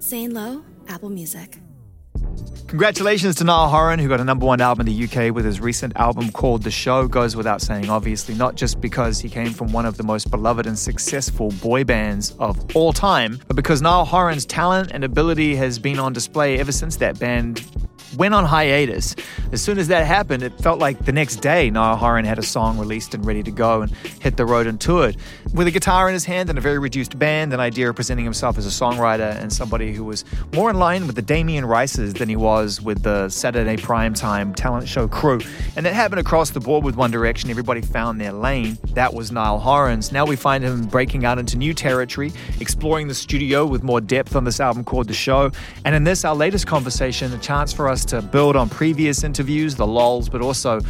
Zane Lowe, Apple Music. Congratulations to Niall Horan, who got a number one album in the UK with his recent album called The Show. Goes without saying, obviously, not just because he came from one of the most beloved and successful boy bands of all time, but because Niall Horan's talent and ability has been on display ever since that band went on hiatus. As soon as that happened, it felt like the next day Niall Horan had a song released and ready to go and hit the road and toured. With a guitar in his hand and a very reduced band, an idea of presenting himself as a songwriter and somebody who was more in line with the Damien Rices than he was with the Saturday primetime talent show crew. And that happened across the board with One Direction. Everybody found their lane. That was Niall Horan's. Now we find him breaking out into new territory, exploring the studio with more depth on this album called The Show. And in this, our latest conversation, a chance for us to build on previous interviews, the lols, but also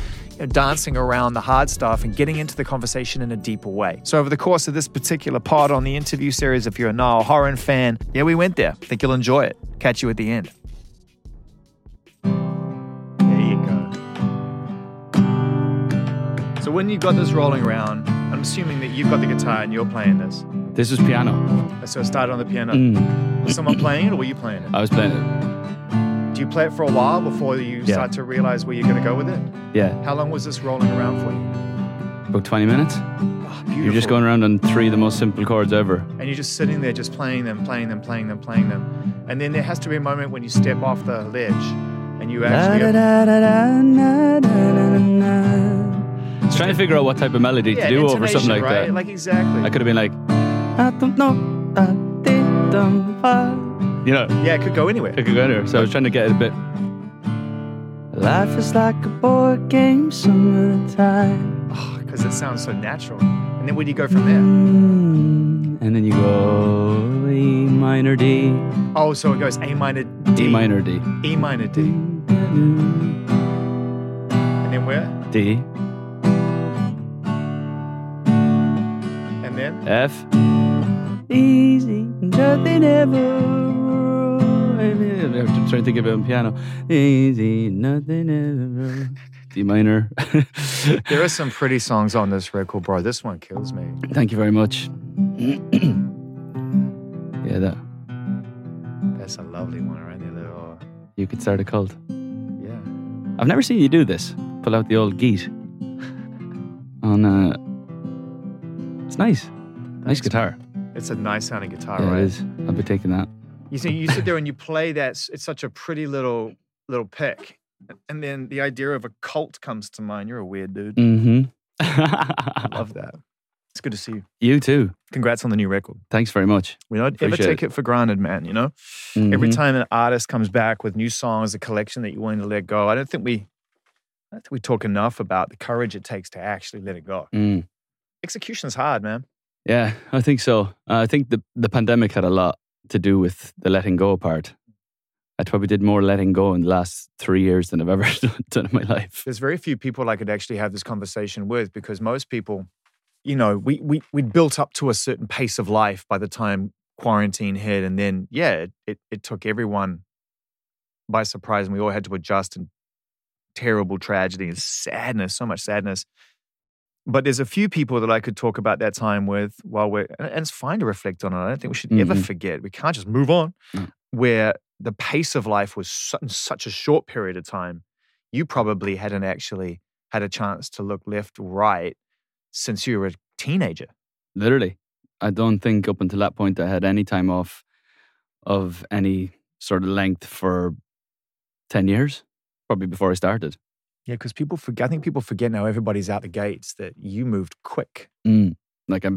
dancing around the hard stuff and getting into the conversation in a deeper way. So, over the course of this particular part on the interview series, if you're a Niall Horan fan, yeah, we went there. think you'll enjoy it. Catch you at the end. There you go. So, when you've got this rolling around, I'm assuming that you've got the guitar and you're playing this. This is piano. So, it started on the piano. Mm. Was someone playing it or were you playing it? I was playing it. You play it for a while before you Yeah. start to realize where you're going to go with it? Yeah, How long was this rolling around for you? about 20 minutes. Oh. You're just going around on three of the most simple chords ever. and you're just sitting there, just playing them, playing them, playing them, playing them. And then there has to be a moment when you step off the ledge and you actually. It's trying to figure out what type of melody yeah, to do over something like right? that. Like exactly. I could have been like, I don't know, I didn't find-" you know, yeah, it could go anywhere. it could go anywhere. So I was trying to get it a bit. Life is like a board game summertime. Because it sounds so natural. And then where do you go from there? Mm, And then you go E minor D, Oh, so it goes A minor D, D minor D, E minor D, and then where? D, And then F. Easy, nothing ever. I'm trying to think of it on piano. Easy, nothing ever. D minor. there are some pretty songs on this record, bro. This one kills me. Thank you very much. yeah, that That's a lovely one right there. Little, you could start a cult. yeah. I've never seen you do this. Pull out the old geet. On uh, it's nice. Nice Thanks, guitar. It's a nice sounding guitar, Yeah, right? it is. I'll be taking that. You see, you sit there and you play that. It's such a pretty little little pick, and then the idea of a cult comes to mind. You're a weird dude. Mm-hmm. I love that. It's good to see you. you too. Congrats on the new record. Thanks very much. We don't ever take it. it for granted, man. You know, every Mhm. time an artist comes back with new songs, a collection that you're willing to let go. I don't think we, I don't think we talk enough about the courage it takes to actually let it go. Mm. Execution is hard, man. Yeah, I think so. Uh, I think the the pandemic had a lot to do with the letting go part. I probably did more letting go in the last three years than I've ever done in my life. there's very few people I could actually have this conversation with because most people, you know, we we we'd built up to a certain pace of life by the time quarantine hit, and then yeah, it it, it took everyone by surprise, and we all had to adjust and terrible tragedy and sadness, so much sadness. But there's a few people that I could talk about that time with while we're, and it's fine to reflect on it. I don't think we should ever Mhm. forget. We can't just move on. Mm. Where the pace of life was in such a short period of time, you probably hadn't actually had a chance to look left right since you were a teenager. Literally, I don't think up until that point I had any time off of any sort of length for ten years. Probably before I started. Yeah, because people forget. I think people forget now. Everybody's out the gates that you moved quick. Mm. Like I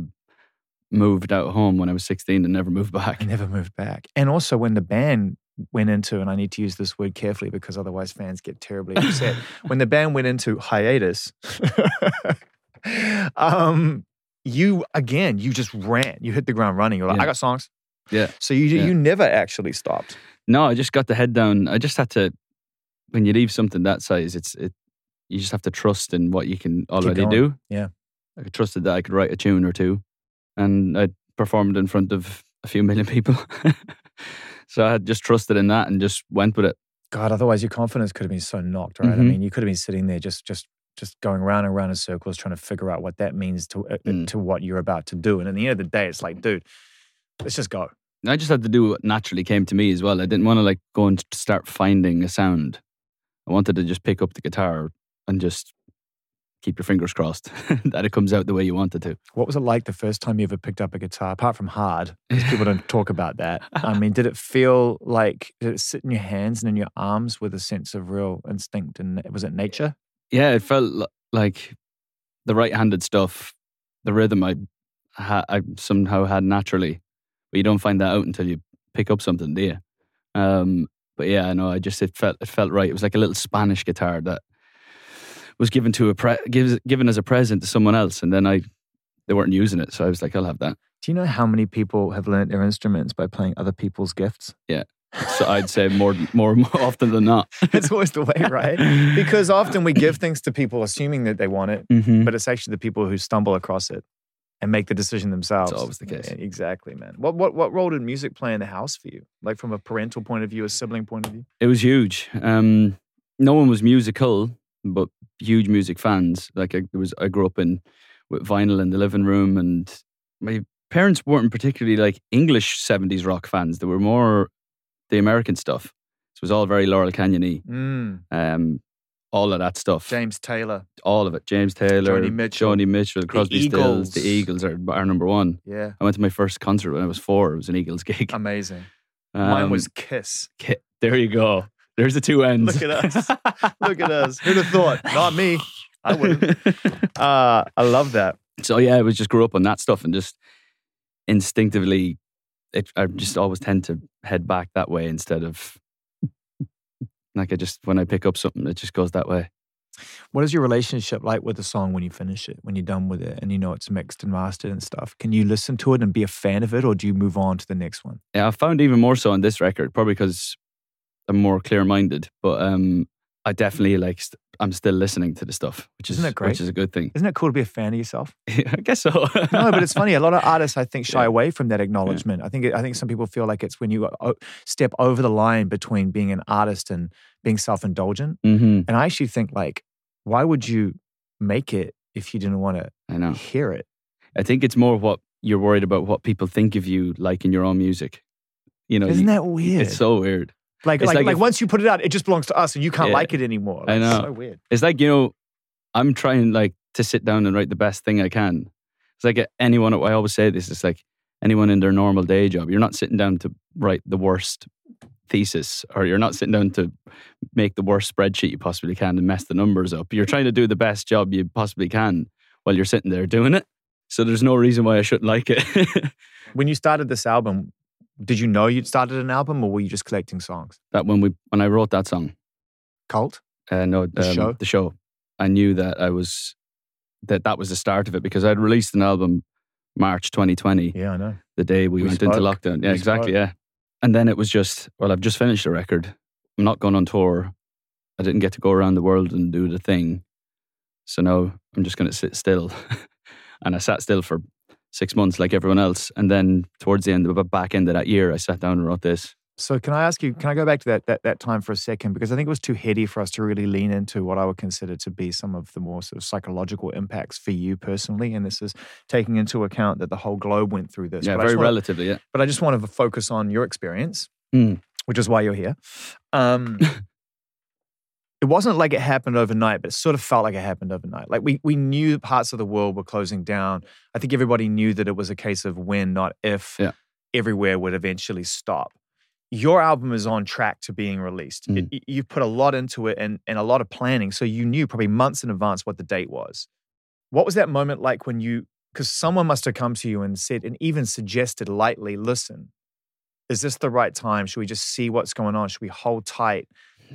moved out home when I was sixteen and never moved back. I never moved back. And also when the band went into, and I need to use this word carefully because otherwise fans get terribly upset. when the band went into hiatus, um, you again, you just ran. You hit the ground running. You're like, Yeah. I got songs. Yeah. So you Yeah. you never actually stopped. No, I just got the head down. I just had to. When you leave something that size, it's it. You just have to trust in what you can already do. Yeah. I trusted that I could write a tune or two, and I performed in front of a few million people. so I had just trusted in that and just went with it. God, otherwise your confidence could have been so knocked, right? I Mhm. mean, you could have been sitting there just just just going round and round in circles trying to figure out what that means to uh, Mm. to what you're about to do. And at the end of the day, it's like, dude, let's just go. I just had to do what naturally came to me as well. I didn't want to like go and start finding a sound. I wanted to just pick up the guitar and just keep your fingers crossed that it comes out the way you want it to. What was it like the first time you ever picked up a guitar? Apart from hard, because people don't talk about that. I mean, did it feel like did it sit in your hands and in your arms with a sense of real instinct and was it nature? Yeah, it felt like the right-handed stuff, the rhythm I ha- I somehow had naturally, but you don't find that out until you pick up something, do you? Um, but yeah, I know. I just it felt it felt right. It was like a little Spanish guitar that was given to a pre- gives, given as a present to someone else, and then I they weren't using it, so I was like, I'll have that. Do you know how many people have learned their instruments by playing other people's gifts? Yeah. So I'd say more more, more often than not. It's always the way, right? Because often we give things to people assuming that they want it, Mhm. but it's actually the people who stumble across it and make the decision themselves. That's always the case. Yeah, exactly, man. What what what role did music play in the house for you? Like from a parental point of view, a sibling point of view? It was huge. Um, no one was musical, but huge music fans. Like I was, I grew up in with vinyl in the living room, and my parents weren't particularly like English '70s rock fans. They were more the American stuff. So it was all very Laurel Canyon-y. Mm, Um, all of that stuff. James Taylor. all of it. James Taylor, Joni Mitchell, Joni Mitchell, Crosby, Stills. The Eagles. Eagles are our number one. Yeah. I went to my first concert when I was four. It was an Eagles gig. Amazing. Mine Um, was Kiss. Ki- There you go. There's the two ends. Look at us. Look at us. Who'd have thought? Not me. I wouldn't. Uh, I love that. so yeah, I was just grew up on that stuff and just instinctively, it, I just always tend to head back that way instead of like I just when I pick up something, it just goes that way. What is your relationship like with the song when you finish it, when you're done with it and you know it's mixed and mastered and stuff? Can you listen to it and be a fan of it or do you move on to the next one? Yeah, I found even more so on this record, probably because I'm more clear minded. But um, I definitely like st- I'm still listening to the stuff, which is Isn't great? which is a good thing. Isn't it cool to be a fan of yourself? I guess so. No, but it's funny. A lot of artists, I think, shy Yeah. away from that acknowledgement. I think, I think some people feel like it's when you step over the line between being an artist and being self-indulgent. hmm And I actually think, like, why would you make it if you didn't want to I know. hear it? I think it's more what you're worried about what people think of you like in your own music. You know, Isn't you- that weird? it's so weird. Like, like, like like, if- once you put it out, it just belongs to us, and you can't Yeah. like it anymore. I Like, it's know. so weird. It's like you know, I'm trying like to sit down and write the best thing I can. It's like anyone. I always say this. It's like anyone in their normal day job. You're not sitting down to write the worst thesis, or you're not sitting down to make the worst spreadsheet you possibly can and mess the numbers up. You're trying to do the best job you possibly can while you're sitting there doing it. So there's no reason why I shouldn't like it. When you started this album, did you know you'd started an album, or were you just collecting songs? that when we when I wrote that song, Cult. uh, no, The um, show? the show, I knew that I was that that was the start of it because I'd released an album March 2020, Yeah, I know. the day we, We went into lockdown. Yeah, We exactly. spoke. Yeah, and then it was just well, I've just finished a record. I'm not going on tour. I didn't get to go around the world and do the thing, so now I'm just going to sit still. and I sat still for six months, like everyone else, and then towards the end, of the back end of that year, I sat down and wrote this. So can I ask you? Can I go back to that, that that time for a second? Because I think it was too heady for us to really lean into what I would consider to be some of the more sort of psychological impacts for you personally. And this is taking into account that the whole globe went through this. yeah, But very relatively. Yeah. But I just want to focus on your experience, Mm. which is why you're here. Um, it wasn't like it happened overnight, but it sort of felt like it happened overnight. Like we we knew parts of the world were closing down. I think everybody knew that it was a case of when, not if, Yeah. everywhere would eventually stop. Your album is on track to being released. It- Mm. you put a lot into it and, and a lot of planning. So you knew probably months in advance what the date was. What was that moment like when you, because someone must have come to you and said, and even suggested lightly, listen, is this the right time? Should we just see what's going on? Should we hold tight?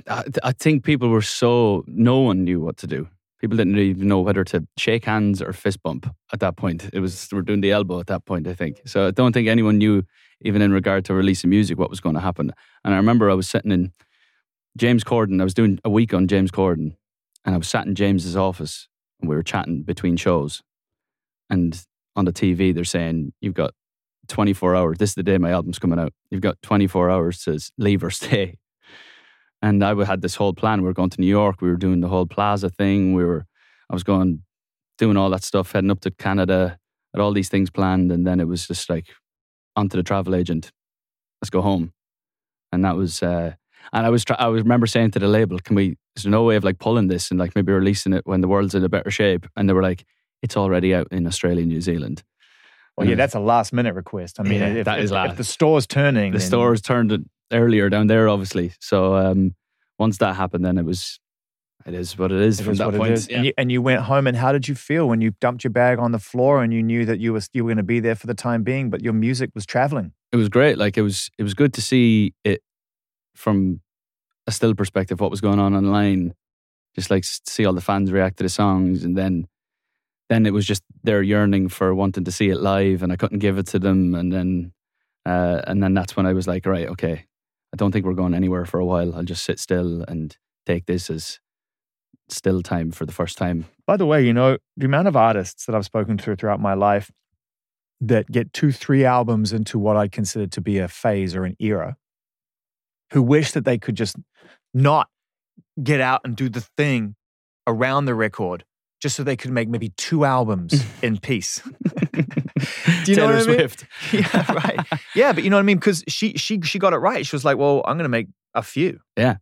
I, think people were so no one knew what to do. People didn't even know whether to shake hands or fist bump at that point. It was we're doing the elbow at that point, I think. So I don't think anyone knew, even in regard to releasing music, what was going to happen. And I remember I was sitting in James Corden. I was doing a week on James Corden, and I was sat in James's office, and we were chatting between shows. And on the TV, they're saying you've got 24 hours. This is the day my album's coming out. You've got 24 hours to leave or stay. And I had this whole plan. We were going to New York. We were doing the whole Plaza thing. We were, I was going, doing all that stuff, heading up to Canada. Had all these things planned, and then it was just like onto the travel agent. let's go home. And that was, uh, and I was, try- I was remember saying to the label, can we, is there no way of like pulling this and like maybe releasing it when the world's in a better shape? And they were like, it's already out in Australia and New Zealand. Well, yeah, that's a last minute request. I mean, Yeah, if, that if, is if last. the store's turning, The then- stores turned earlier down there, obviously. So um, once that happened, then it was, it is what it is It from is that point. it is. Yeah. And, you, and you went home, and how did you feel when you dumped your bag on the floor and you knew that you, was, you were going to be there for the time being, but your music was traveling? it was great. Like it was, it was good to see it from a still perspective. What was going on online, just like see all the fans react to the songs, and then, then it was just their yearning for wanting to see it live, and I couldn't give it to them, and then, uh, and then that's when I was like, right, okay, I don't think we're going anywhere for a while. I'll just sit still and take this as still time for the first time. By the way, you know, the amount of artists that I've spoken to throughout my life that get two, three albums into what I consider to be a phase or an era, who wish that they could just not get out and do the thing around the record just so they could make maybe two albums in peace. Do you know Taylor what I mean? Swift. yeah, right. Yeah, but you know what I mean? Because she she she got it right. She was like, well, I'm gonna make a few. Yeah,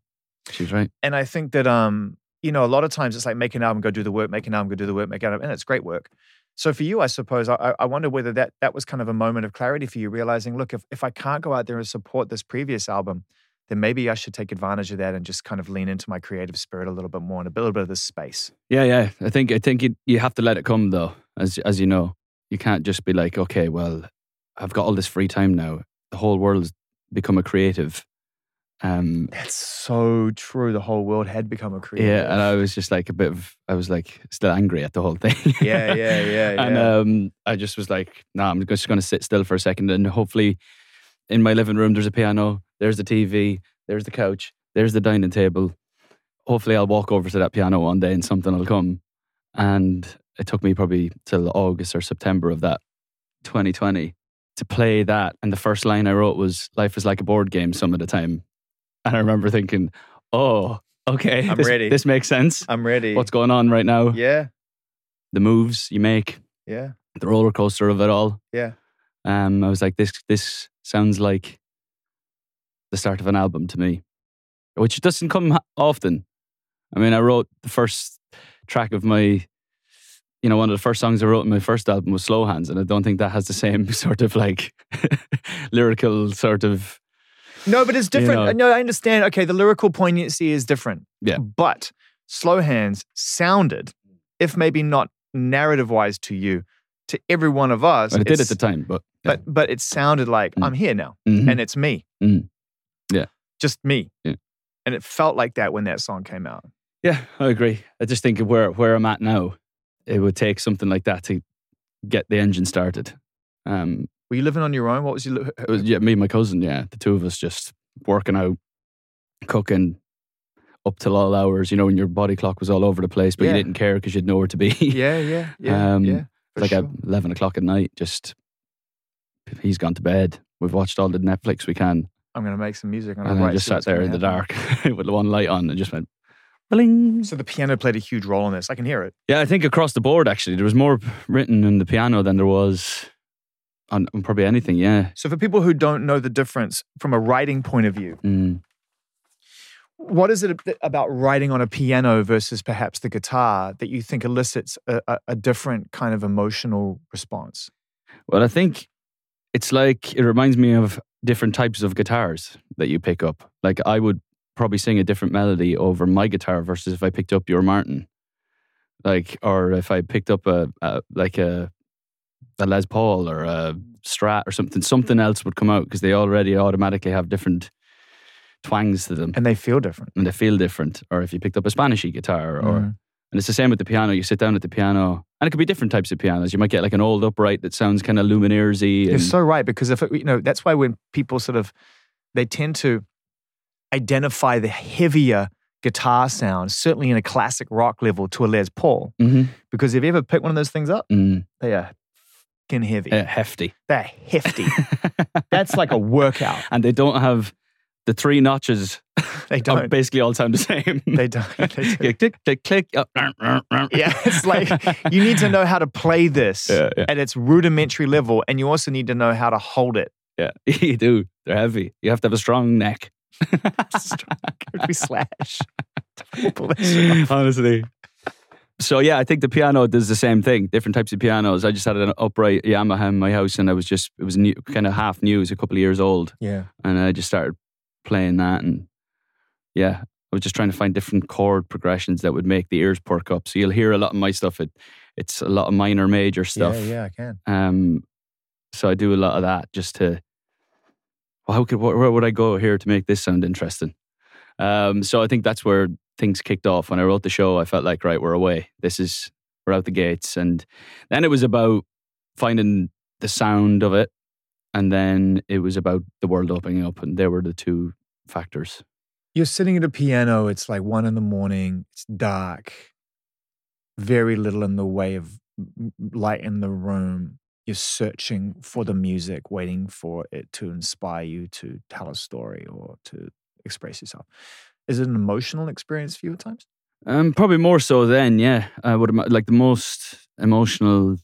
she's right. And I think that um, you know, a lot of times it's like make an album, go do the work, make an album, go do the work, make an album, and it's great work. So for you, I suppose, I, I wonder whether that that was kind of a moment of clarity for you, realizing, look, if if I can't go out there and support this previous album, then maybe I should take advantage of that and just kind of lean into my creative spirit a little bit more and a little bit of this space. Yeah, yeah. I think I think you you have to let it come though, as as you know. You can't just be like, okay, well, I've got all this free time now. The whole world's become a creative. Um, That's so true. The whole world had become a creative. yeah, and I was just like a bit of, I was like still angry at the whole thing. yeah, yeah, yeah, and yeah. um, I just was like, no, I'm just going to sit still for a second, and hopefully, in my living room, there's a piano, there's the TV, there's the couch, there's the dining table. Hopefully, I'll walk over to that piano one day, and something will come. And it took me probably till August or September of that 2020 to play that. And the first line I wrote was "Life is like a board game some of the time," and I remember thinking, "Oh, okay, I'm this, ready. This makes sense. I'm ready. What's going on right now? yeah, The moves you make." yeah, the roller coaster of it all. Yeah. Um, I was like, this this sounds like the start of an album to me, which doesn't come often. I mean, I wrote the first track of my, you know, one of the first songs I wrote in my first album was Slow Hands, and I don't think that has the same sort of like lyrical sort of. No, but it's different. know. No, I understand. Okay, the lyrical poignancy is different. Yeah. But Slow Hands sounded, if maybe not narrative wise to you, to every one of us. But it did at the time, but But but it sounded like Mm. I'm here now Mhm. and it's me. Mhm. Yeah. Just me. Yeah. And it felt like that when that song came out. yeah, I agree. I just think of where where I'm at now, it would take something like that to get the engine started. Um, Were you living on your own? What was you? It was yeah, me and my cousin, yeah. The two of us just working out, cooking up till all hours, you know, when your body clock was all over the place, but Yeah. you didn't care because you'd know where to be. yeah, yeah, yeah, Um, yeah. like sure. at 11 o'clock at night, just he's gone to bed. We've watched all the Netflix we can. I'm gonna make some music. And I just sat there in the dark with the one light on and just went, bling. So the piano played a huge role in this. I can hear it. Yeah, I think across the board, actually, there was more written in the piano than there was on, on probably anything, yeah. So for people who don't know the difference from a writing point of view, Mm. what is it about writing on a piano versus perhaps the guitar that you think elicits a, a, a different kind of emotional response? Well, I think it's like it reminds me of different types of guitars that you pick up. Like I would probably sing a different melody over my guitar versus if I picked up your Martin, like or if I picked up a, a like a a Les Paul or a Strat or something. Something else would come out because they already automatically have different twangs to them And they feel different. and they feel different. Or if you picked up a Spanishy guitar, or Mhm. And it's the same with the piano. You sit down at the piano, and it could be different types of pianos. You might get like an old upright that sounds kind of Lumineers-y. You're so right because if it, you know that's why when people sort of they tend to identify the heavier guitar sound, certainly in a classic rock level, to a Les Paul. Mhm. Because if you ever pick one of those things up, Mm, they are fucking heavy. hefty. They're hefty. That's like a workout. and they don't have the three notches. They don't. basically all sound the same. They don't. They don't. Click, click, click. Oh, uh, Yeah, it's like you need to know how to play this Yeah, yeah. at its rudimentary level, and you also need to know how to hold it Yeah, you do. They're heavy. You have to have a strong neck. strong, we slash. Pull that shit off. Honestly. So yeah, I think the piano does the same thing. Different types of pianos. I just had an upright Yamaha in my house, and I was just it was new, kind of half new. It was a couple of years old, Yeah. and I just started playing that, and yeah, I was just trying to find different chord progressions that would make the ears perk up. So you'll hear a lot of my stuff. It it's a lot of minor, major stuff. Yeah, yeah, I can. Um, so I do a lot of that just to. Well, how could where, where would I go here to make this sound interesting? Um, so I think that's where things kicked off. When I wrote the show, I felt like right, we're away. This is we're out the gates, and then it was about finding the sound of it, and then it was about the world opening up, and there were the two factors. You're sitting at a piano, it's like one in the morning, it's dark, very little in the way of light in the room. You're searching for the music, waiting for it to inspire you to tell a story or to express yourself. Is it an emotional experience for you at times? Um, probably more so then, yeah. I would like the most emotional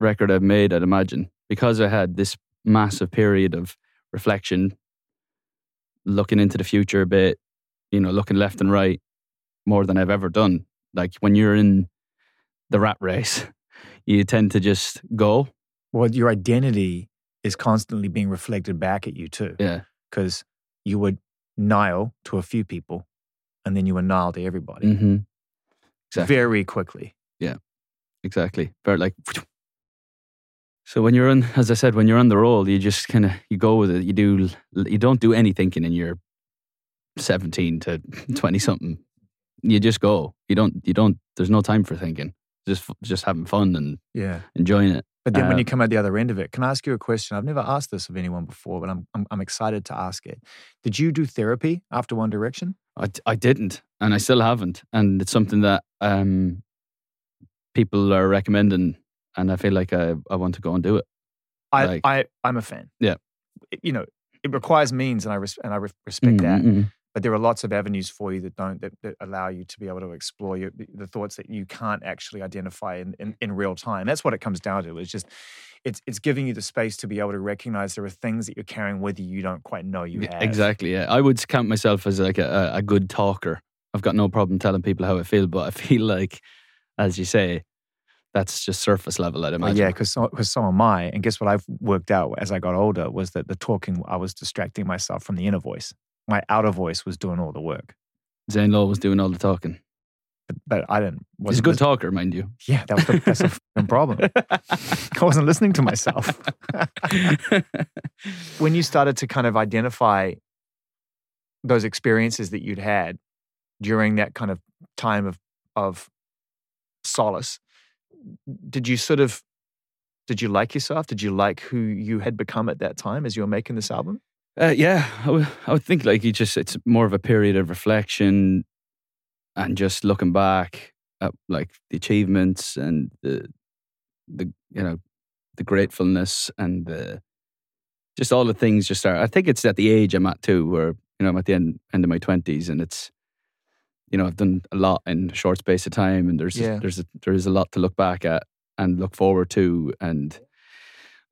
record I've made. I'd imagine because I had this massive period of reflection, looking into the future a bit, you know, looking left and right more than I've ever done. Like when you're in the rat race, you tend to just go. Well, your identity is constantly being reflected back at you too, Yeah, because you would Niall to a few people, and then you were Niall to everybody mm-hmm. exactly. very quickly. Yeah. Exactly. Very like. So when you're on, as I said, when you're on the roll, you just kind of you go with it. You do you don't do any thinking in your seventeen to twenty something. You just go. You don't. You don't. There's no time for thinking. Just just having fun and Yeah. enjoying it. But then when Uh, you come out the other end of it, can I ask you a question? I've never asked this of anyone before, but I'm, I'm, I'm excited to ask it. Did you do therapy after One Direction? I, I didn't, and I still haven't, and it's something that um, people are recommending, and I feel like I, I want to go and do it. I, Like- I, I'm a fan. Yeah. You know, it requires means, and I, res- and I re- respect Mm, that. mm, mm. But there are lots of avenues for you that don't, that, that allow you to be able to explore your, the thoughts that you can't actually identify in, in, in real time. That's what it comes down to. It's just, it's, it's giving you the space to be able to recognize there are things that you're carrying with you you don't quite know you have. Exactly. Yeah, I would count myself as like a a good talker. I've got no problem telling people how I feel, but I feel like, as you say, that's just surface level. I'd Oh, imagine. yeah, because so, 'cause so am I. And guess what I've worked out as I got older was that the talking, I was distracting myself from the inner voice. My outer voice was doing all the work. Zane Lowe was doing all the talking. But, but I didn't. He's a good talker, mind you. Yeah, that was the, that's a problem. I wasn't listening to myself. when you started to kind of identify those experiences that you'd had during that kind of time of of solace, did you sort of did you like yourself? Did you like who you had become at that time as you were making this album? Uh, yeah, I would, think like you just it's more of a period of reflection and just looking back at like the achievements and the the you know the gratefulness and the just all the things just are. I think it's at the age I'm at too, where you know I'm at the end end of my twenties, and it's you know I've done a lot in a short space of time, and there's Yeah. there's a, there is a lot to look back at and look forward to, and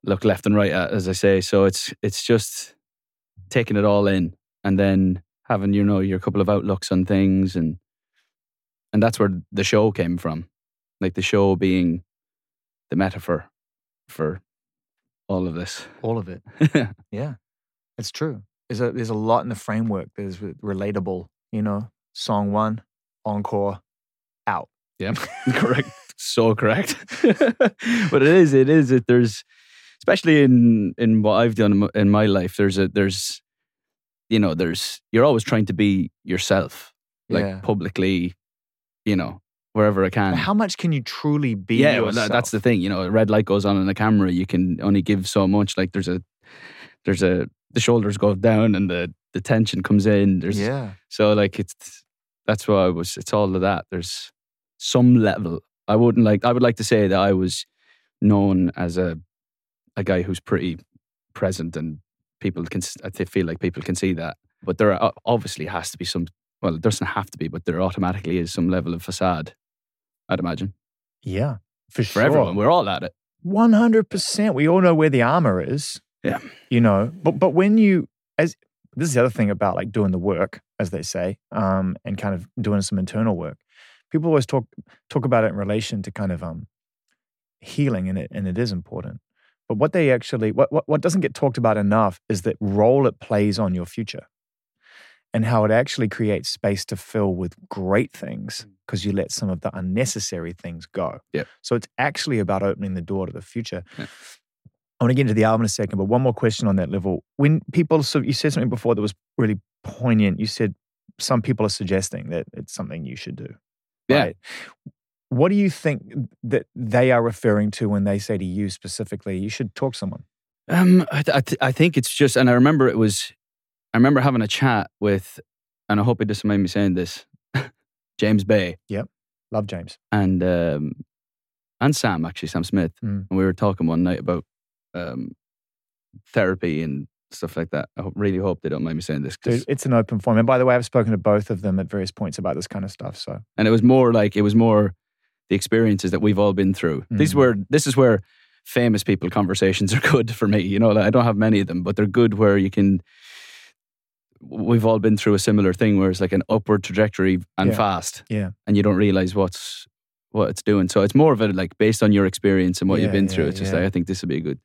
look left and right at, as I say. So it's it's just taking it all in, and then having you know your couple of outlooks on things, and and that's where the show came from, like the show being the metaphor for all of this. All of it. Yeah, it's true. There's a there's a lot in the framework that is relatable. You know, song one, encore, out. Yeah, correct. So correct. but it is. It is. It there's, especially in in what I've done in my- life. There's a there's, you know, there's you're always trying to be yourself, like Yeah. publicly, you know, wherever I can. How much can you truly be? yeah, well, that, that's the thing. You know, a red light goes on in the camera. You can only give so much. Like there's a, there's a the shoulders go down and the the tension comes in. There's yeah. so like it's that's why I was. It's all of that. There's some level. I wouldn't like. I would like to say that I was known as a a guy who's pretty present and people can. I feel like people can see that. But there are, obviously has to be some. Well, it doesn't have to be, but there automatically is some level of facade. I'd imagine Yeah, for for sure. everyone. We're all at it. One hundred percent. We all know where the armor is. Yeah. You know, but but when you as this is the other thing about like doing the work, as they say, um, and kind of doing some internal work. People always talk talk about it in relation to kind of um healing, and it and it is important. But what they actually what what, what doesn't get talked about enough is that role it plays on your future. And how it actually creates space to fill with great things because you let some of the unnecessary things go. Yep. So it's actually about opening the door to the future. Yeah. I want to get into the album in a second, but one more question on that level. When people, so you said something before that was really poignant. You said some people are suggesting that it's something you should do. Yeah. Right? What do you think that they are referring to when they say to you specifically, you should talk to someone? Um, I, th- I, th- I think it's just, and I remember it was, I remember having a chat with, and I hope it doesn't mind me saying this, James Bay Yep. Love James. and um, and Sam actually, Sam Smith, Mm. and we were talking one night about um, therapy and stuff like that. I really hope they don't mind me saying this, Dude, it's an open forum. And by the way, I've spoken to both of them at various points about this kind of stuff. So and it was more like it was more the experiences that we've all been through. These Mhm. were this is where famous people conversations are good for me. You know, like, I don't have many of them, but they're good where you can. We've all been through a similar thing where it's like an upward trajectory and Yeah. fast, yeah, and you don't realize what's what it's doing. So it's more of a like based on your experience and what you've Yeah, been through. yeah, It's just like I think this would be a good.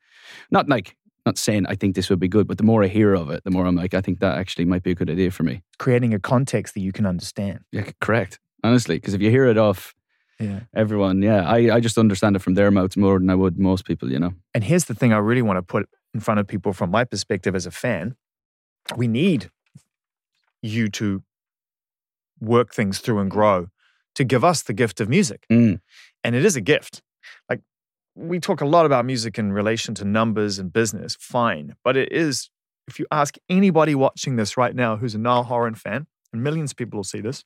Not like not saying I think this would be good, but the more I hear of it, the more I'm like I think that actually might be a good idea for me. creating a context that you can understand. Yeah, correct. Honestly, because if you hear it off Yeah. everyone, yeah, I, I just understand it from their mouths more than I would most people, you know. And here's the thing I really want to put in front of people from my perspective as a fan. We need you to work things through and grow to give us the gift of music. Mm. And it is a gift. Like we talk a lot about music in relation to numbers and business, fine. But it is, if you ask anybody watching this right now who's a Niall Horan fan, and millions of people will see this,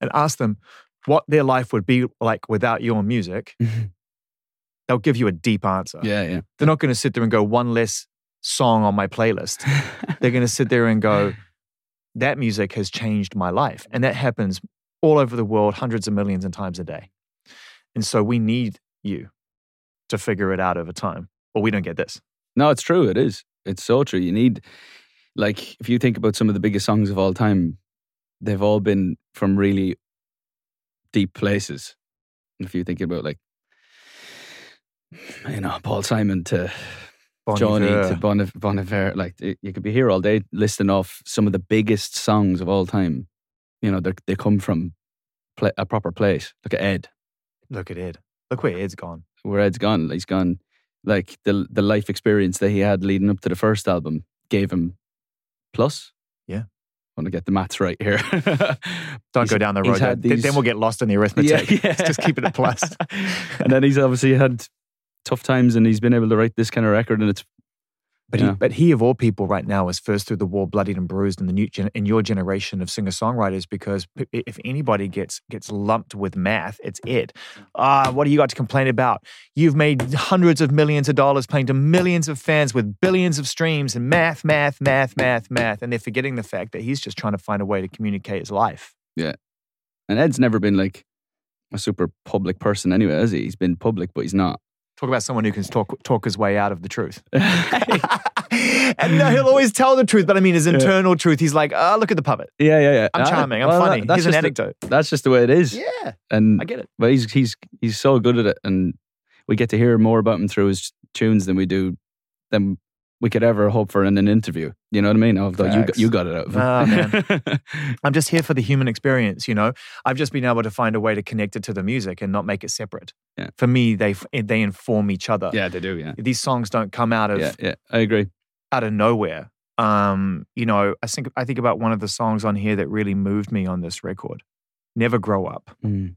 and ask them what their life would be like without your music, mm-hmm. they'll give you a deep answer. yeah, yeah. They're not going to sit there and go, one less song on my playlist. They're going to sit there and go, that music has changed my life. And that happens all over the world, hundreds of millions of times a day. And so we need you to figure it out over time, But we don't get this. no, it's true. It is. It's so true. You need, like, if you think about some of the biggest songs of all time, they've all been from really deep places. If you think about, like, you know, Paul Simon to Bon Johnny Iver. to Bon, bon Iver, like you could be here all day listing off some of the biggest songs of all time. You know, they they come from a proper place. Look at Ed, Look at Ed. Look where Ed's gone. Where Ed's gone. He's gone. Like the the life experience that he had leading up to the first album gave him plus. Yeah. want to get the maths right here. Don't He's- go down the road. Then, then we'll get lost in the arithmetic. Yeah, yeah. Just keep it at plus. and then he's obviously had tough times, and he's been able to write this kind of record, and it's But Yeah. he, but he of all people right now is first through the war, bloodied and bruised in the new gen, in your generation of singer songwriters. Because p- if anybody gets gets lumped with math, it's Ed. Ah, what do you got to complain about? You've made hundreds of millions of dollars playing to millions of fans with billions of streams and math, math, math, math, math, and they're forgetting the fact that he's just trying to find a way to communicate his life. Yeah, and Ed's never been like a super public person anyway, has he? He's been public, but he's not. Talk about someone who can talk talk his way out of the truth. and no, he'll always tell the truth, but I mean his internal truth. He's like, oh, look at the puppet. Yeah, yeah, yeah. I'm charming. I'm well, funny. that- that's Here's an anecdote. The, that's just the way it is. Yeah, And I get it. but he's he's he's so good at it, and we get to hear more about him through his tunes than we do than we could ever hope for in an interview. You know what I mean? Although you got, you got it out of him. Ah, man. I'm just here for the human experience, you know. I've just been able to find a way to connect it to the music and not make it separate. Yeah. For me, they they inform each other. yeah, they do. Yeah, These songs don't come out of yeah, yeah. I agree. out of nowhere. Um, you know, I think I think about one of the songs on here that really moved me on this record. Never grow up. Mm.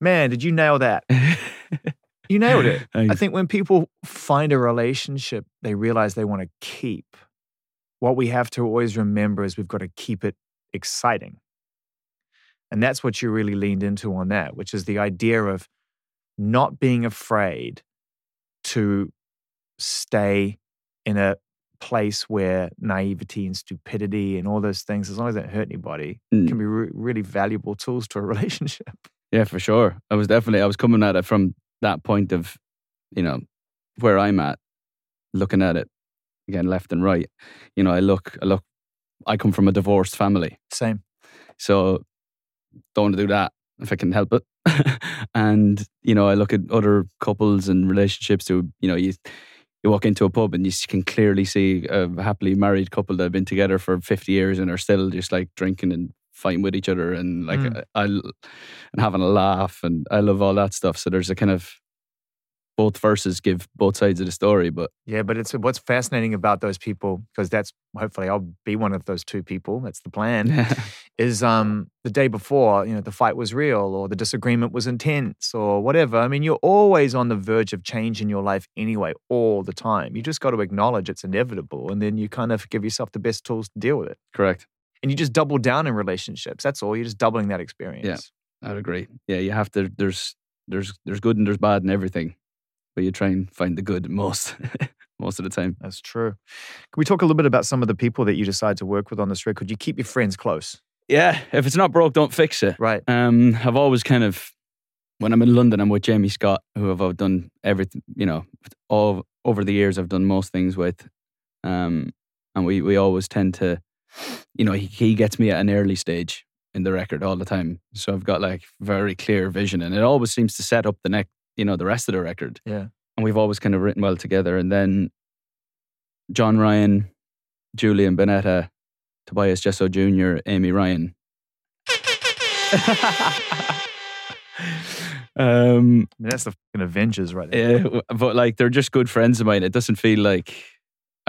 Man, did you nail that? You nailed it. I think when people find a relationship they realize they want to keep, what we have to always remember is we've got to keep it exciting. And that's what you really leaned into on that, which is the idea of not being afraid to stay in a place where naivety and stupidity and all those things, as long as they don't hurt anybody, Mm. can be re- really valuable tools to a relationship. Yeah, for sure. I was definitely I was coming at it from that point of, you know, where I'm at, looking at it again left and right. You know, I look, I look, I come from a divorced family, Same. so don't do that if I can help it. and you know, I look at other couples and relationships who, you know, you you walk into a pub and you can clearly see a happily married couple that have been together for 50 years and are still just like drinking and fighting with each other and like Mm. I, and having a laugh and I love all that stuff. So there's a kind of both verses give both sides of the story, but Yeah, but it's what's fascinating about those people because that's hopefully I'll be one of those two people. That's the plan. is um the day before you know the fight was real or the disagreement was intense or whatever. I mean, you're always on the verge of change in your life anyway, all the time. You just got to acknowledge it's inevitable, and then you kind of give yourself the best tools to deal with it. correct. And you just double down in relationships. That's all. You're just doubling that experience. Yeah, I would agree. Yeah, you have to. There's there's there's good and there's bad in everything, but you try and find the good most most of the time. That's true. Can we talk a little bit about some of the people that you decide to work with on this record? You keep your friends close, Yeah, if it's not broke, don't fix it. right? Um, I've always kind of when I'm in London, I'm with Jamie Scott, who I've done everything. You know, all over the years, I've done most things with. Um, and we we always tend to, you know, he, he gets me at an early stage in the record all the time, so I've got like very clear vision, and it always seems to set up the next, you know, the rest of the record. Yeah. and we've always kind of written well together. And then John Ryan, Julian Bunetta, Tobias Jesso Jr., Amy Allen. um, I mean, that's the fucking Avengers right there. yeah, but like they're just good friends of mine. It doesn't feel like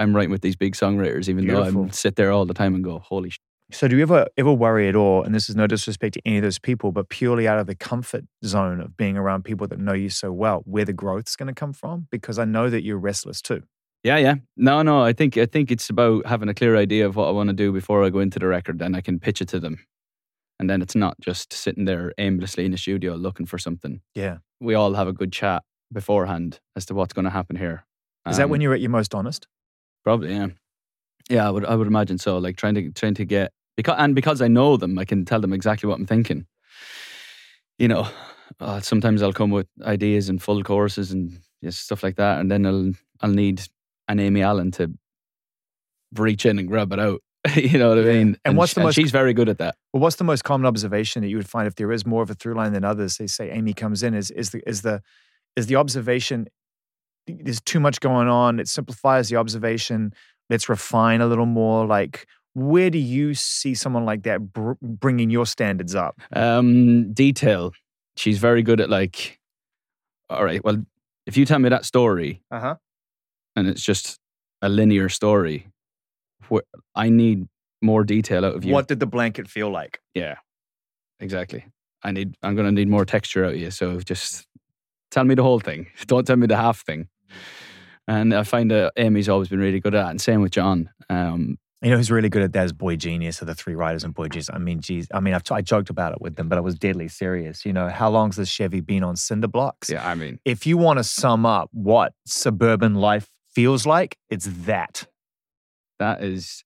I'm writing with these big songwriters, even though I sit there all the time and go, "Holy!" Sh-. So, do you ever ever worry at all? And this is no disrespect to any of those people, but purely out of the comfort zone of being around people that know you so well, where the growth's going to come from? Because I know that you're restless too. Yeah, yeah. No, no. I think I think it's about having a clear idea of what I want to do before I go into the record, and I can pitch it to them. And then it's not just sitting there aimlessly in the studio looking for something. Yeah. We all have a good chat beforehand as to what's going to happen here. Is that Um, when you're at your most honest? Probably, yeah. Yeah, I would I would imagine so. Like trying to trying to get because and because I know them, I can tell them exactly what I'm thinking. You know, uh, sometimes I'll come with ideas and full choruses and just stuff like that, and then I'll I'll need an Amy Allen to reach in and grab it out. you know what I Yeah. mean? And what's sh- the most- she's very good at that. Well, what's the most common observation that you would find if there is more of a through line than others? They say Amy comes in is is the is the is the observation. There's too much going on. It simplifies the observation. Let's refine a little more. Like, where do you see someone like that br- bringing your standards up? Um, detail. She's very good at like. All right. Well, if you tell me that story Uh huh. and it's just a linear story, wh- I need more detail out of you. What did the blanket feel like? Yeah, exactly. I need. I'm going to need more texture out of you. So just tell me the whole thing. Don't tell me the half thing. And I find that Amy's always been really good at that. And same with John. Um, You know who's really good at that is boygenius, or the three writers in boygenius. I mean, geez, I mean, I've t- I joked about it with them, but I was deadly serious. You know, how long's this Chevy been on cinder blocks? yeah, I mean, If you want to sum up what suburban life feels like, it's that. that is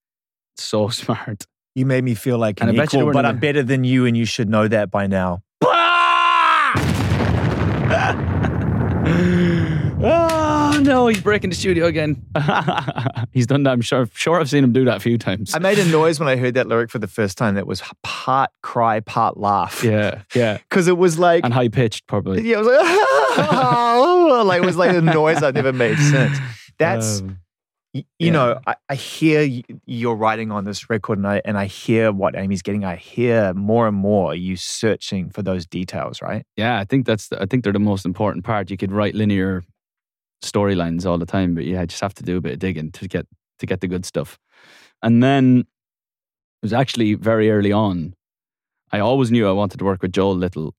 so smart. You made me feel like And an I bet you equal, but I'm better than you, and you should know that by now. Oh no, he's breaking the studio again. he's done that. I'm sure. Sure, I've seen him do that a few times. I made a noise when I heard that lyric for the first time that was part cry, part laugh. yeah, yeah, Because it was like, and high pitched probably. yeah, it was like, like, it was like a noise that never made sense. That's, Um, y- you yeah. know, I, I hear you're writing on this record and I, and I hear what Amy's getting. I hear more and more you searching for those details, right? yeah. I think that's. The, I think they're the most important part. You could write linear storylines all the time, but yeah, I just have to do a bit of digging to get to get the good stuff. And then it was actually very early on. I always knew I wanted to work with Joel Little,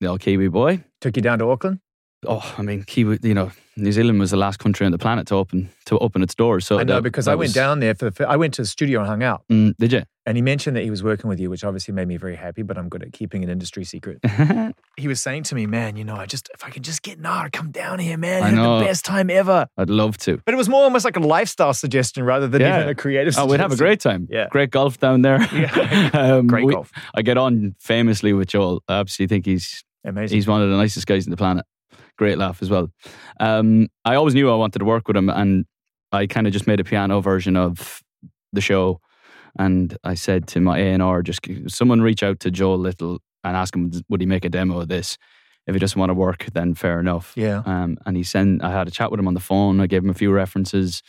the old Kiwi boy. Took you down to Auckland? Oh, I mean, Kiwi. You know, New Zealand was the last country on the planet to open to open its doors. So I know that- because that I went was- down there for the, I went to the studio and hung out. Mm, did you? And he mentioned that he was working with you, which obviously made me very happy, but I'm good at keeping an industry secret. He was saying to me, man, you know, I just, if I could just get Nara, come down here, man. I Have know. the best time ever. I'd love to. But it was more almost like a lifestyle suggestion rather than Yeah. even a creative Oh, we'd have a great time. Yeah. Great golf down there. Yeah. um, Great we- golf. I get on famously with Joel. I absolutely think he's Amazing. he's one of the nicest guys on the planet. Great laugh as well. Um, I always knew I wanted to work with him, and I kind of just made a piano version of the show, and I said to my A and R, just someone reach out to Joel Little and ask him would he make a demo of this. If he doesn't want to work, then fair enough. Yeah. Um, and he sent. I had a chat with him on the phone. I gave him a few references,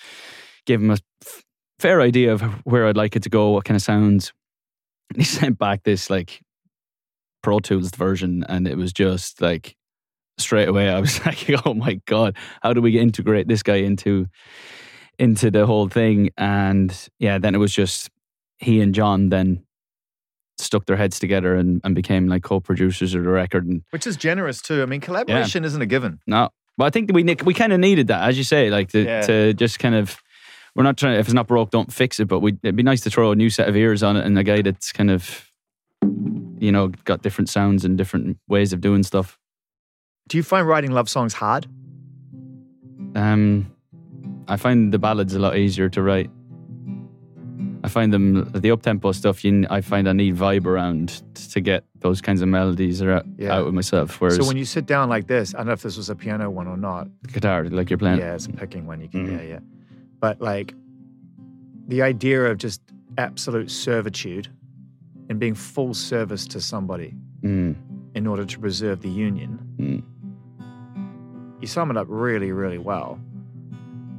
gave him a f- fair idea of where I'd like it to go, what kind of sounds. And he sent back this like Pro Tools version, and it was just like straight away. I was like, "Oh my god, how do we integrate this guy into into the whole thing?" And yeah, then it was just he and John then stuck their heads together and, and became like co-producers of the record. And Which is generous too. I mean, collaboration isn't a given. no, but I think we we kind of needed that, as you say, like to, Yeah. to just kind of. We're not trying. If it's not broke, don't fix it. But we, it'd be nice to throw a new set of ears on it and a guy that's kind of, you know, got different sounds and different ways of doing stuff. Do you find writing love songs hard? Um, I find the ballads a lot easier to write. I find them the up tempo stuff. You, I find I need vibe around to get those kinds of melodies out, Yeah. out with myself. Whereas So when you sit down like this, I don't know if this was a piano one or not. guitar, like you're playing, Yeah, it's a picking one. You can, Mhm. yeah, yeah. But like the idea of just absolute servitude and being full service to somebody Mm, in order to preserve the union, mm. You sum it up really, really well.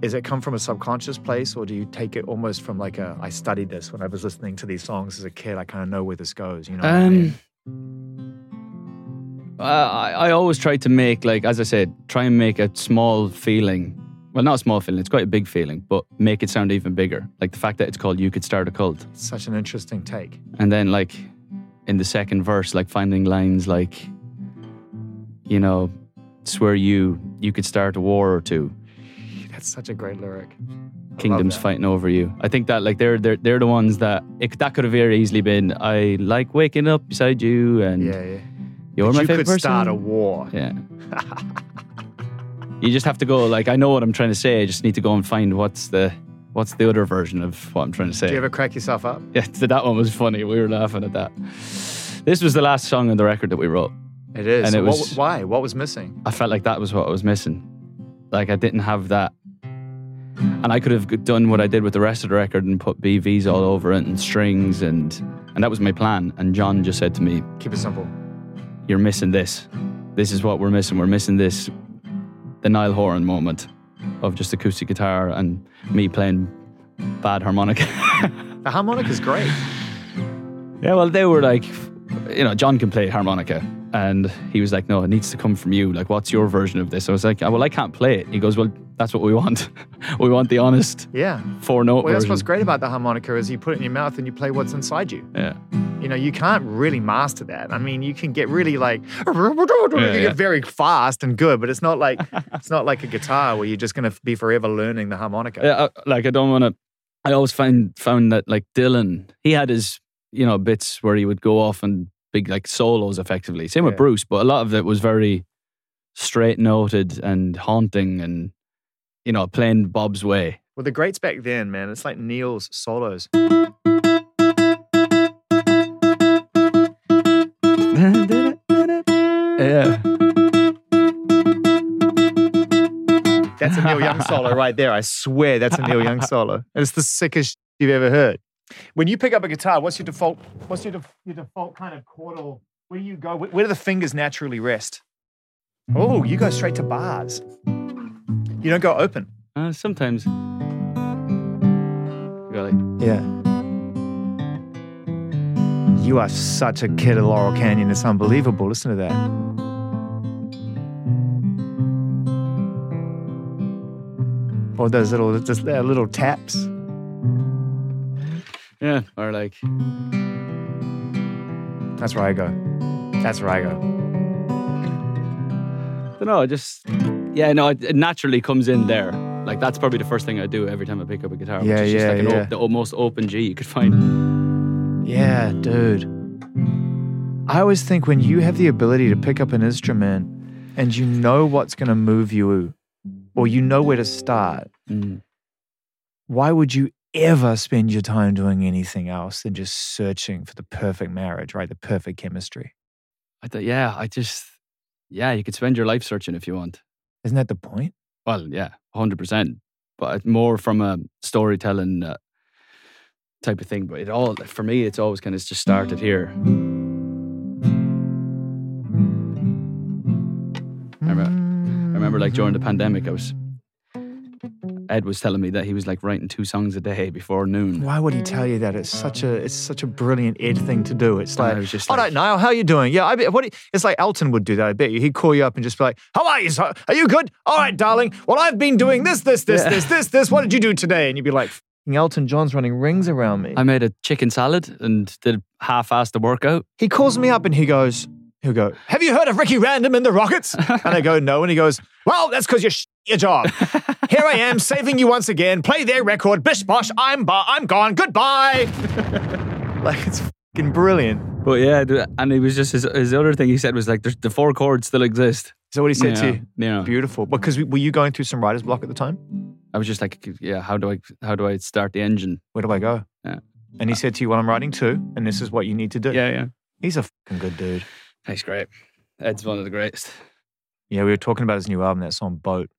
Is it come from a subconscious place, or do you take it almost from like a? I studied this when I was listening to these songs as a kid. I kind of know where this goes. You know. what I mean? Um, I, I always try to make, like, as I said, try and make a small feeling. Well, not a small feeling, it's quite a big feeling, but make it sound even bigger. Like the fact that it's called You Could Start a Cult. Such an interesting take. And then, like, in the second verse, like finding lines like, you know, swear you, you could start a war or two. That's such a great lyric. Kingdoms fighting over you. I think that like they're they're they're the ones that it, that could have very easily been. I like waking up beside you, and Yeah, yeah. you're But my you favorite could person. start a war. Yeah. you just have to go like I know what I'm trying to say. I just need to go and find what's the what's the other version of what I'm trying to say. Do you ever crack yourself up? yeah, that one was funny. We were laughing at that. This was the last song on the record that we wrote. It is. And So it what- was- why? What was missing? I felt like that was what I was missing. Like I didn't have that. And I could have done what I did with the rest of the record and put BVs all over it and strings and and that was my plan. And John just said to me, Keep it simple. You're missing this. This is what we're missing. We're missing this the Niall Horan moment of just acoustic guitar and me playing bad harmonica. The harmonica's great. Yeah, well, they were like, you know, John can play harmonica. And he was like, no, it needs to come from you. Like, what's your version of this? I was like, "Ah, well, I can't play it. He goes, well, that's what we want. we want the honest Yeah. four note Well, that's what's great about the harmonica is you put it in your mouth and you play what's inside you. Yeah. You know, you can't really master that. I mean, you can get really like you yeah. get very fast and good, but it's not like it's not like a guitar where you're just going to be forever learning the harmonica. Yeah, I- like, I don't want to. I always find found that like Dylan, he had his, you know, bits where he would go off and big like solos effectively. Same with Bruce, but a lot of it was very straight noted and haunting and, you know, playing Bob's way. Well, the greats back then, man, it's like Neil's solos. Yeah. That's a Neil Young solo right there. I swear that's a Neil Young solo. And it's the sickest you've ever heard. When you pick up a guitar, what's your default? What's your, def- your default kind of chordal? Where do you go? Where, where do the fingers naturally rest? Oh, you go straight to bars. You don't go open. Uh, sometimes. Really? Yeah. You are such a kid of Laurel Canyon. It's unbelievable. Listen to that. Or those little, just uh, little taps. Yeah. Or like, That's where I go. That's where I go. I don't know. I just, yeah, no, it, it naturally comes in there. Like that's probably the first thing I do every time I pick up a guitar. Yeah, which is just yeah, like an yeah. op- the most open G you could find. Yeah, dude. I always think when you have the ability to pick up an instrument and you know what's going to move you or you know where to start, Mm. why would you ever spend your time doing anything else than just searching for the perfect marriage, right? The perfect chemistry. I thought, yeah, I just, yeah, you could spend your life searching if you want. Isn't that the point? Well, yeah, hundred percent. but it's more from a storytelling uh, type of thing. But it all for me, it's always kind of just started here. I remember, I remember like during the pandemic, I was Ed was telling me that he was like writing two songs a day before noon. Why would he mm. tell you that? It's such a it's such a brilliant Ed thing to do. It's And I like, was just all like- right, Niall, how you doing? Yeah, I bet. What? It's like Elton would do that. I bet you. He'd call you up and just be like, "How are you? Are you good? All right, darling. Well, I've been doing this, this, this, Yeah. this, this, this. What did you do today?" And you'd be like, Elton John's running rings around me." I made a chicken salad and did half-assed the workout. he calls me up and he goes, he'll go, "Have you heard of Ricky Random and the Rockets?" and I go, "No." And he goes, "Well, that's because you're sh- your job. Here I am saving you once again. Play their record. Bish bosh. I'm ba- I'm gone. Goodbye." like it's fucking brilliant. But yeah, and it was just his, his other thing he said was like, "There's the four chords still exist." Is that what he said to you? yeah. Beautiful. Because were you going through some writer's block at the time? I was just like, yeah, how do I how do I start the engine? Where do I go? Yeah. And he said to you, "Well, I'm writing two, and this is what you need to do." Yeah, yeah. He's a fucking good dude. He's great. Ed's one of the greatest. Yeah, we were talking about his new album, that song "Boat."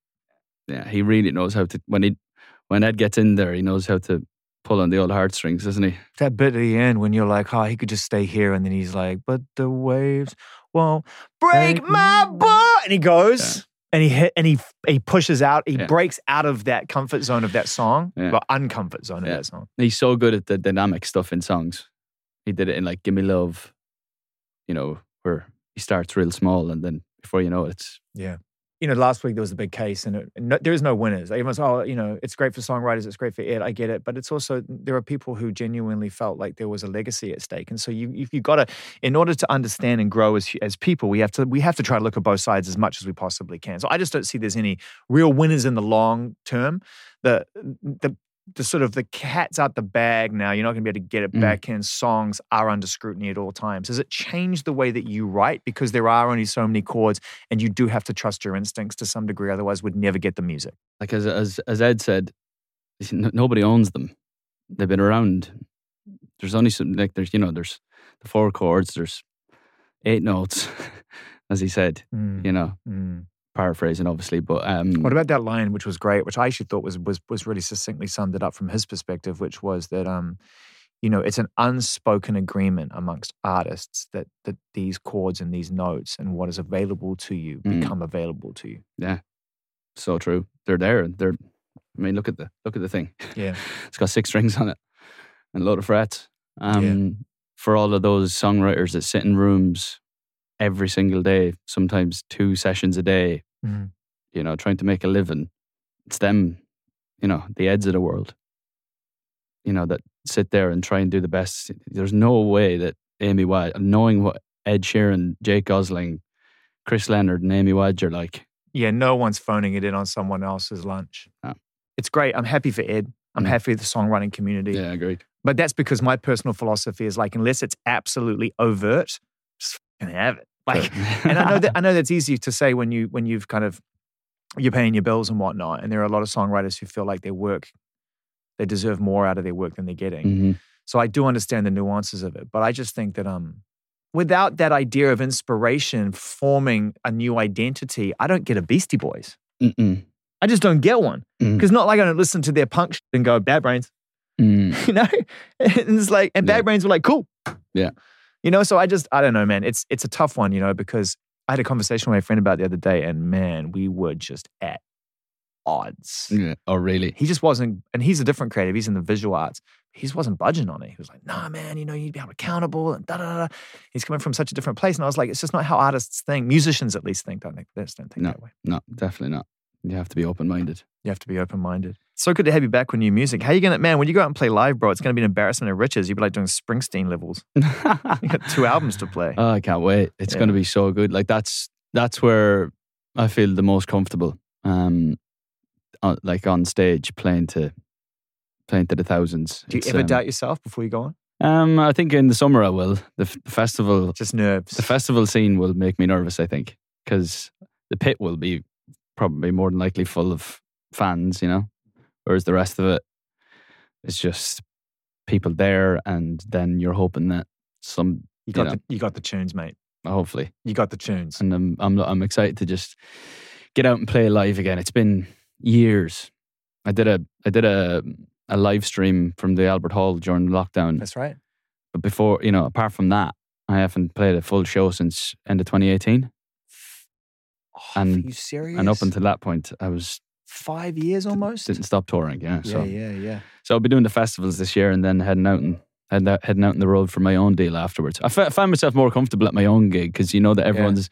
Yeah, he really knows how to when he when Ed gets in there, he knows how to pull on the old heartstrings, doesn't he? that bit at the end when you're like, oh, he could just stay here, and then he's like, but the waves won't break my boat, and he goes. And he hit, and he he pushes out. He Yeah. breaks out of that comfort zone of that song, Yeah. well, uncomfort zone of Yeah. that song. He's so good at the dynamic stuff in songs. He did it in like "Gimme Love," you know, where he starts real small and then before you know it, it's Yeah. You know, last week there was a big case, and it, no, there is no winners. Everyone's, oh, you know, it's great for songwriters, it's great for it. I get it, but it's also there are people who genuinely felt like there was a legacy at stake, and so you you, you got to, in order to understand and grow as as people, we have to we have to try to look at both sides as much as we possibly can. So I just don't see there's any real winners in the long term. The the the sort of the cat's out the bag now. You're not going to be able to get it Mm. back in. Songs are under scrutiny at all times. Does it change the way that you write because there are only so many chords, and you do have to trust your instincts to some degree? Otherwise, we'd never get the music. like as as as Ed said, nobody owns them. They've been around. There's only some like there's you know there's the four chords. There's eight notes, as he said. You know, Mm. Paraphrasing obviously, but um, What about that line, which was great, which I actually thought was was was really succinctly summed it up from his perspective, which was that um, you know, it's an unspoken agreement amongst artists that that these chords and these notes and what is available to you Mm. become available to you. Yeah, so true. They're there. They're. I mean, look at the look at the thing. Yeah. It's got six strings on it and a load of frets. Um, For all of those songwriters that sit in rooms every single day, sometimes two sessions a day, Mhm. you know, trying to make a living, it's them, you know, the Eds of the world, you know, that sit there and try and do the best. There's no way that Amy White, knowing what Ed Sheeran, Jake Gosling, Chris Leonard, and Amy Wadge are like, Yeah, no one's phoning it in on someone else's lunch. No. It's great. I'm happy for Ed. I'm Mm. happy for the songwriting community. yeah, agreed. But that's because my personal philosophy is like, unless it's absolutely overt, just have it. Like, and I know that I know that's easy to say when you when you've kind of you're paying your bills and whatnot. And there are a lot of songwriters who feel like their work they deserve more out of their work than they're getting. Mhm. So I do understand the nuances of it, but I just think that um, without that idea of inspiration forming a new identity, I don't get a Beastie Boys. Mm-mm. I just don't get one Mm. because not like I don't listen to their punk shit and go Bad Brains, Mm. you know. and it's like, and bad Yeah. brains were like cool, Yeah. You know. So I just I don't know, man. It's it's a tough one, you know, because I had a conversation with my friend about the other day, and man, we were just at odds. Yeah. Oh, really? He just wasn't, and he's a different creative. He's in the visual arts. He just wasn't budging on it. He was like, "Nah, man, you know, you'd be held accountable." And da da da. da." He's coming from such a different place, and I was like, "It's just not how artists think. Musicians, at least, think. Don't think. this. don't think No. that way. No, definitely not. You have to be open minded. You have to be open minded." So good to have you back with new music. How are you gonna, man? When you go out and play live, bro, it's gonna be an embarrassment of riches. You'd be like doing Springsteen levels. You got two albums to play. Oh, I can't wait. It's Yeah. going to be so good. Like that's that's where I feel the most comfortable. Um, on, like on stage, playing to playing to the thousands. Do you It's, ever um, doubt yourself before you go on? Um, I think in the summer I will. The, f- the festival, Just nerves. the festival scene will make me nervous. I think because the pit will be probably more than likely full of fans. You know, whereas the rest of it is just people there, and then you're hoping that some you got you know. the you got the tunes, mate. hopefully You got the tunes. and I'm I'm I'm excited to just get out and play live again. It's been years I did a I did a a live stream from the Albert Hall during the lockdown. That's right. But before, you know, apart from that, I haven't played a full show since end of 2018. Oh, And- are you serious? And up until that point, I was five years almost. didn't stop touring. Yeah. yeah, So yeah, yeah. so I'll be doing the festivals this year and then heading out and heading out, heading out on the road for my own deal afterwards. I found myself more comfortable at my own gig because you know that everyone's,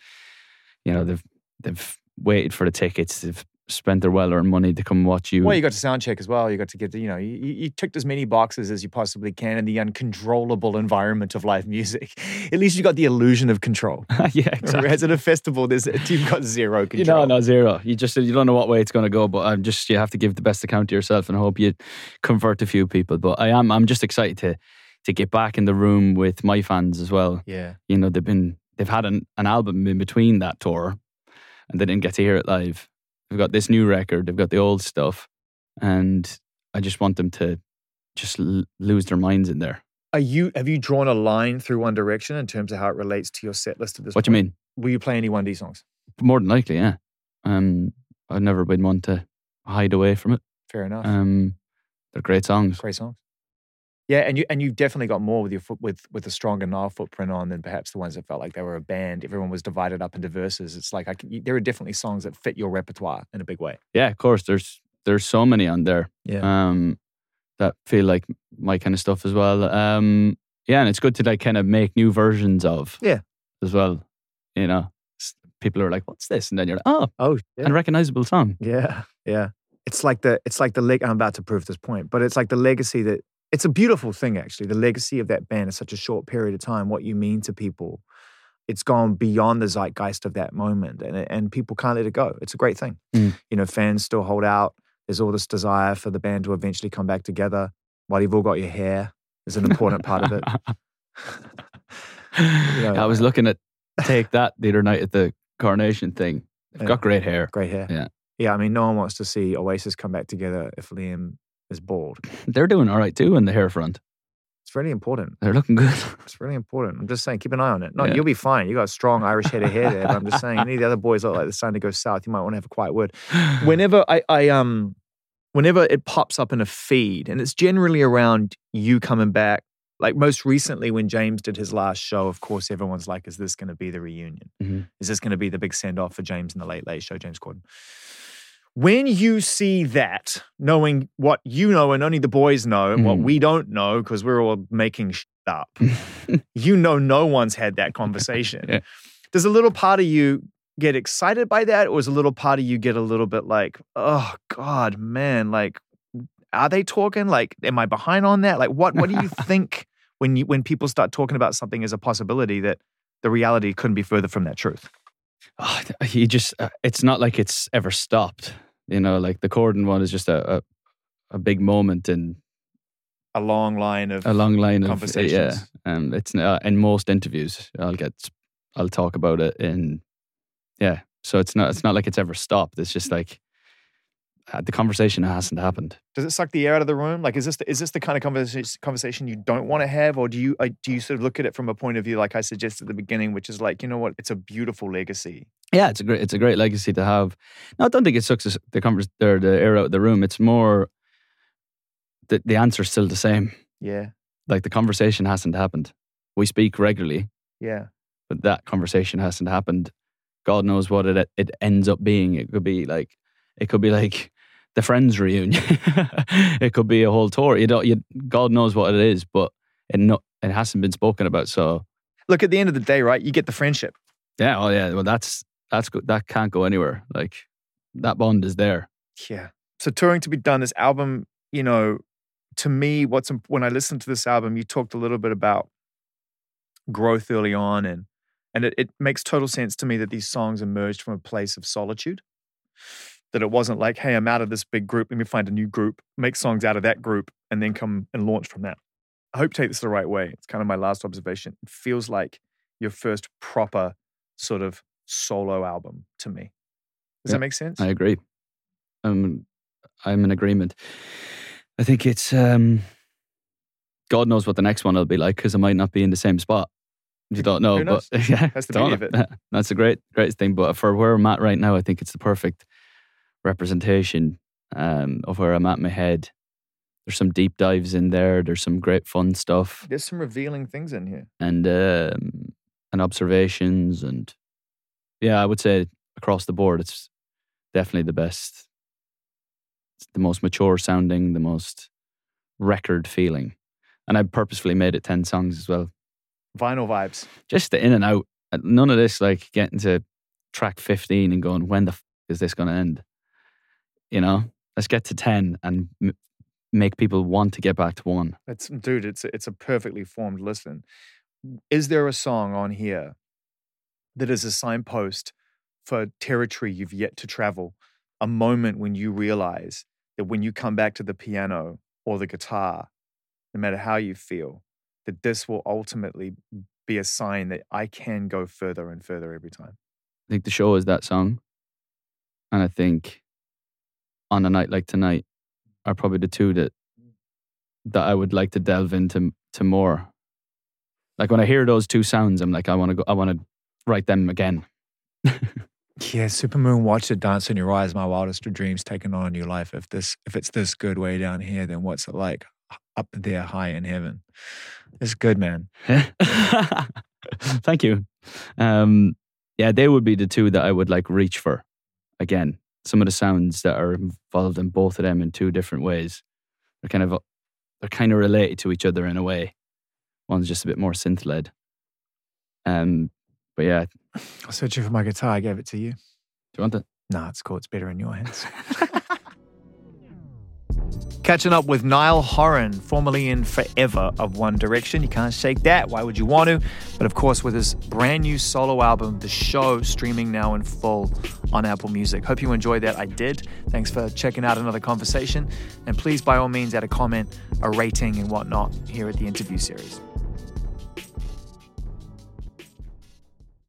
you know, they've they've waited for the tickets, they've spent their well-earned money to come watch you. Well, you got to sound check as well. You got to get, the, you know, you, you you ticked as many boxes as you possibly can in the uncontrollable environment of live music. At least you got the illusion of control. yeah, exactly. Whereas at a festival, there's you've got zero You control. know, no zero. You just you don't know what way it's going to go, but I'm just you have to give the best account to yourself and hope you convert a few people. But I am I'm just excited to to get back in the room with my fans as well. Yeah, You know, they've been they've had an, an album in between that tour, and they didn't get to hear it live. They've got this new record. They've got the old stuff, and I just want them to just l- lose their minds in there. are you? Have you drawn a line through One Direction in terms of how it relates to your set list at this? What do you mean? Will you play any One D songs? More than likely, yeah. Um, I've never been one to hide away from it. Fair enough. Um, they're great songs. Great songs. Yeah, and you and you've definitely got more with your foot with with a stronger Niall footprint on than perhaps the ones that felt like they were a band. Everyone was divided up into verses. It's like I can, there are definitely songs that fit your repertoire in a big way. Yeah, of course. There's there's so many on there. Yeah. Um, that feel like my kind of stuff as well. Um, yeah, and it's good to like kind of make new versions of. Yeah. As well, you know, people are like, "What's this?" And then you're like, "Oh, Oh, a recognizable song." Yeah, yeah. It's like the it's like the leg. I'm about to prove this point, but it's like the legacy that it's a beautiful thing actually. The legacy of that band is such a short period of time. What you mean to people, it's gone beyond the zeitgeist of that moment, and and people can't let it go. It's a great thing. Mm. You know, fans still hold out. There's all this desire for the band to eventually come back together. While you've all got your hair, is an important part of it. know, I was looking at Take That the other night at the coronation thing. They've Yeah. got great hair. Great hair. Yeah. Yeah, I mean, no one wants to see Oasis come back together if Liam is bald. They're doing all right too in the hair front. It's really important. They're looking good. It's really important. I'm just saying, keep an eye on it. No, Yeah. you'll be fine. You got a strong Irish head of hair there. But I'm just saying, any of the other boys look like they're starting to go south. You might want to have a quiet word. Whenever I, I um, whenever it pops up in a feed, and it's generally around you coming back. Like most recently, when James did his last show, of course, everyone's like, "Is this going to be the reunion? Mhm. Is this going to be the big send off for James in the Late Late Show?" James Corden. When you see that, knowing what you know and only the boys know, and what Mhm. we don't know because we're all making shit up, you know no one's had that conversation. Yeah. Does a little part of you get excited by that, or is a little part of you get a little bit like, oh God, man, like, are they talking? Like, am I behind on that? Like, what what do you think when you when people start talking about something as a possibility that the reality couldn't be further from that truth? Oh, he just, uh, it's not like it's ever stopped. You know, like the Corden one is just a, a, a big moment in A long line of a long line of uh, Conversations. Yeah, um, it's uh, in most interviews. I'll get, I'll talk about it in, yeah. So it's not, it's not like it's ever stopped. It's just like uh, the conversation hasn't happened. Does it suck the air out of the room? Like, is this the, is this the kind of conversation conversation you don't want to have, or do you uh, do you sort of look at it from a point of view like I suggested at the beginning, which is like, you know what, it's a beautiful legacy. Yeah, it's a great, it's a great legacy to have. No, I don't think it sucks the the, convers- or the air out of the room. It's more the the answer's still the same. Yeah, Like the conversation hasn't happened. We speak regularly, yeah, but that conversation hasn't happened. God knows what it it ends up being. It could be like it could be like the Friends reunion. it could be a whole tour. You don't. You, God knows what it is, but it no, it hasn't been spoken about. So Look, at the end of the day, right? You get the friendship. yeah, oh yeah. Well, that's that's good. That can't go anywhere. Like that bond is there. Yeah. So touring to be done. This album, you know, to me, what's when I listened to this album, you talked a little bit about growth early on, and and it, it makes total sense to me that these songs emerged from a place of solitude. That it wasn't like, hey, I'm out of this big group. Let me find a new group, make songs out of that group, and then come and launch from that. I hope take this the right way. It's kind of my last observation. It feels like your first proper sort of solo album to me. Does Yeah, that make sense? I agree. Um, I'm in agreement. I think it's um, God knows what the next one will be like because I might not be in the same spot. You don't know, but yeah, That's the beauty of it. That's a great, great thing. But for where I'm at right now, I think it's the perfect representation. um, of where I'm at in my head. There's some deep dives in there. There's some great fun stuff There's some revealing things in here. and um, and observations and yeah, I would say across the board, it's definitely the best. It's the most mature sounding, the most record feeling, and I purposefully made it ten songs as well, Vinyl vibes. just the in and out. None of this like getting to track fifteen and going, when the f- is this going to end? You know, let's get to ten and m- make people want to get back to one. It's dude, it's it's a perfectly formed listen. Is there a song on here that is a signpost for territory you've yet to travel? A moment when you realize that when you come back to the piano or the guitar, no matter how you feel, that this will ultimately be a sign that I can go further and further every time. I think the show is that song. And I think on a night like tonight are probably the two that that I would like to delve into to more. Like when I hear those two sounds, I'm like, I want to go. I want to write them again. Yeah, Supermoon, watch it dance in your eyes. My wildest of dreams taking on a new life. If this, if it's this good way down here, then what's it like up there high in heaven? It's good, man. Thank you. Um, yeah, they would be the two that I would like reach for again. Some of the sounds that are involved in both of them in two different ways. They're kind of they're kind of related to each other in a way. One's just a bit more synth led. Um, but yeah, I searching for my guitar. I gave it to you. Do you want it? Nah, it's cool. It's better in your hands. Catching up with Niall Horan, formerly in Forever of One Direction. You can't shake that. Why would you want to? But of course, with his brand new solo album, The Show, streaming now in full on Apple Music. Hope you enjoyed that. I did. Thanks for checking out another conversation. And please, by all means, add a comment, a rating, and whatnot here at the interview series.